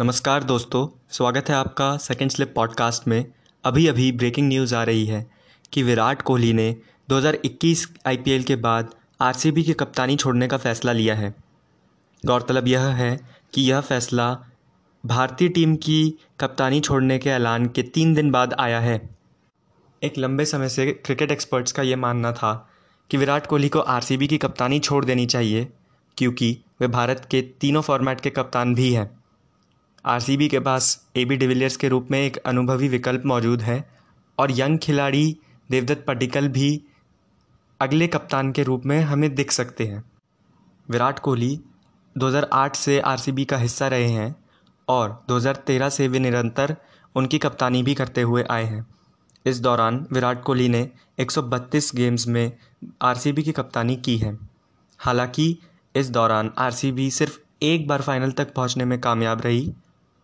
नमस्कार दोस्तों, स्वागत है आपका सेकेंड स्लिप पॉडकास्ट में। अभी अभी ब्रेकिंग न्यूज़ आ रही है कि विराट कोहली ने 2021 आईपीएल के बाद आरसीबी की कप्तानी छोड़ने का फ़ैसला लिया है। गौरतलब यह है कि यह फ़ैसला भारतीय टीम की कप्तानी छोड़ने के ऐलान के तीन दिन बाद आया है। एक लंबे समय से क्रिकेट एक्सपर्ट्स का ये मानना था कि विराट कोहली को आरसीबी की कप्तानी छोड़ देनी चाहिए, क्योंकि वे भारत के तीनों फॉर्मेट के कप्तान भी हैं। आरसीबी के पास ए बी डिविलियर्स के रूप में एक अनुभवी विकल्प मौजूद है और यंग खिलाड़ी देवदत्त पडिक्कल भी अगले कप्तान के रूप में हमें दिख सकते हैं। विराट कोहली 2008 से आरसीबी का हिस्सा रहे हैं और 2013 से वे निरंतर उनकी कप्तानी भी करते हुए आए हैं। इस दौरान विराट कोहली ने 132 गेम्स में आरसीबी की कप्तानी की है। हालाँकि इस दौरान आरसीबी सिर्फ़ एक बार फाइनल तक पहुँचने में कामयाब रही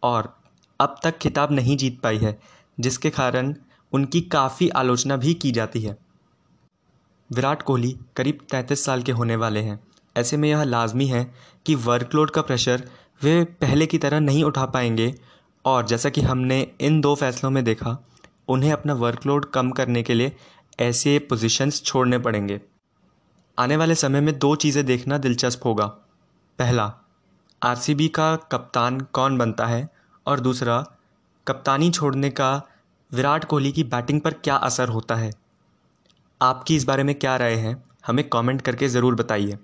और अब तक खिताब नहीं जीत पाई है, जिसके कारण उनकी काफ़ी आलोचना भी की जाती है। विराट कोहली करीब तैंतीस साल के होने वाले हैं। ऐसे में यह लाजमी है कि वर्कलोड का प्रेशर वे पहले की तरह नहीं उठा पाएँगे और जैसा कि हमने इन दो फैसलों में देखा, उन्हें अपना वर्कलोड कम करने के लिए ऐसे पोजीशंस छोड़ने पड़ेंगे। आने वाले समय में दो चीज़ें देखना दिलचस्प होगा। पहला आरसीबी का कप्तान कौन बनता है? और दूसरा, कप्तानी छोड़ने का विराट कोहली की बैटिंग पर क्या असर होता है? आपकी इस बारे में क्या राय है? हमें कमेंट करके ज़रूर बताइए।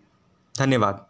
धन्यवाद।